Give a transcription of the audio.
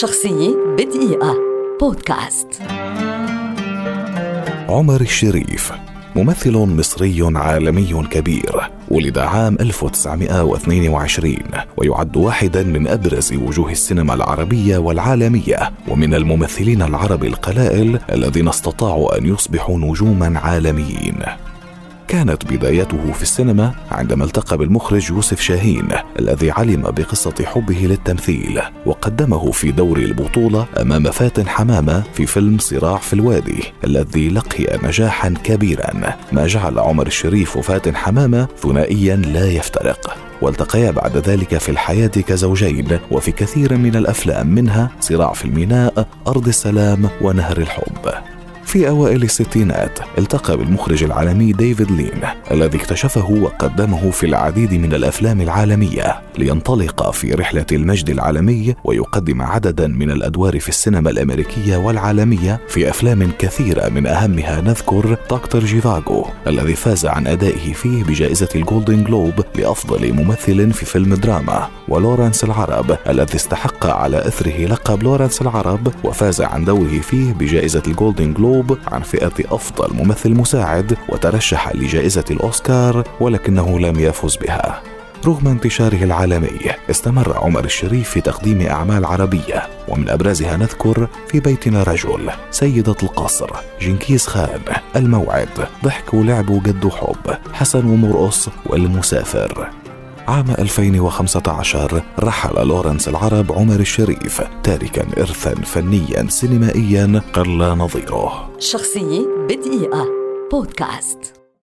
شخصية بدقيقة. بودكاست. عمر الشريف ممثل مصري عالمي كبير ولد عام 1922 ويعد واحدا من أبرز وجوه السينما العربية والعالمية ومن الممثلين العرب القلائل الذين استطاعوا أن يصبحوا نجوما عالميين. كانت بدايته في السينما عندما التقى بالمخرج يوسف شاهين الذي علم بقصة حبه للتمثيل وقدمه في دور البطولة أمام فاتن حمامة في فيلم صراع في الوادي الذي لقي نجاحا كبيرا. ما جعل عمر الشريف وفاتن حمامة ثنائيا لا يفترق. والتقيا بعد ذلك في الحياة كزوجين وفي كثير من الأفلام منها صراع في الميناء أرض السلام ونهر الحب. في أوائل الستينات التقى بالمخرج العالمي ديفيد لين الذي اكتشفه وقدمه في العديد من الأفلام العالمية لينطلق في رحلة المجد العالمي ويقدم عددا من الأدوار في السينما الأمريكية والعالمية في أفلام كثيرة من أهمها نذكر دكتور جيفاغو الذي فاز عن أدائه فيه بجائزة ال Golden Globe لأفضل ممثل في فيلم دراما ولورنس العرب الذي استحق على إثره لقب لورنس العرب وفاز عن دوره فيه بجائزة ال Golden Globe المطلوب عن فئة أفضل ممثل مساعد وترشح لجائزة الأوسكار ولكنه لم يفز بها. رغم انتشاره العالمي استمر عمر الشريف في تقديم أعمال عربية ومن أبرزها نذكر في بيتنا رجل سيدة القصر جنكيز خان الموعد ضحك ولعب وجد حب حسن ومرقص والمسافر. عام 2015 رحل لورنس العرب عمر الشريف تاركا إرثا فنيا سينمائيا قل نظيره. شخصية بدقيقة. بودكاست.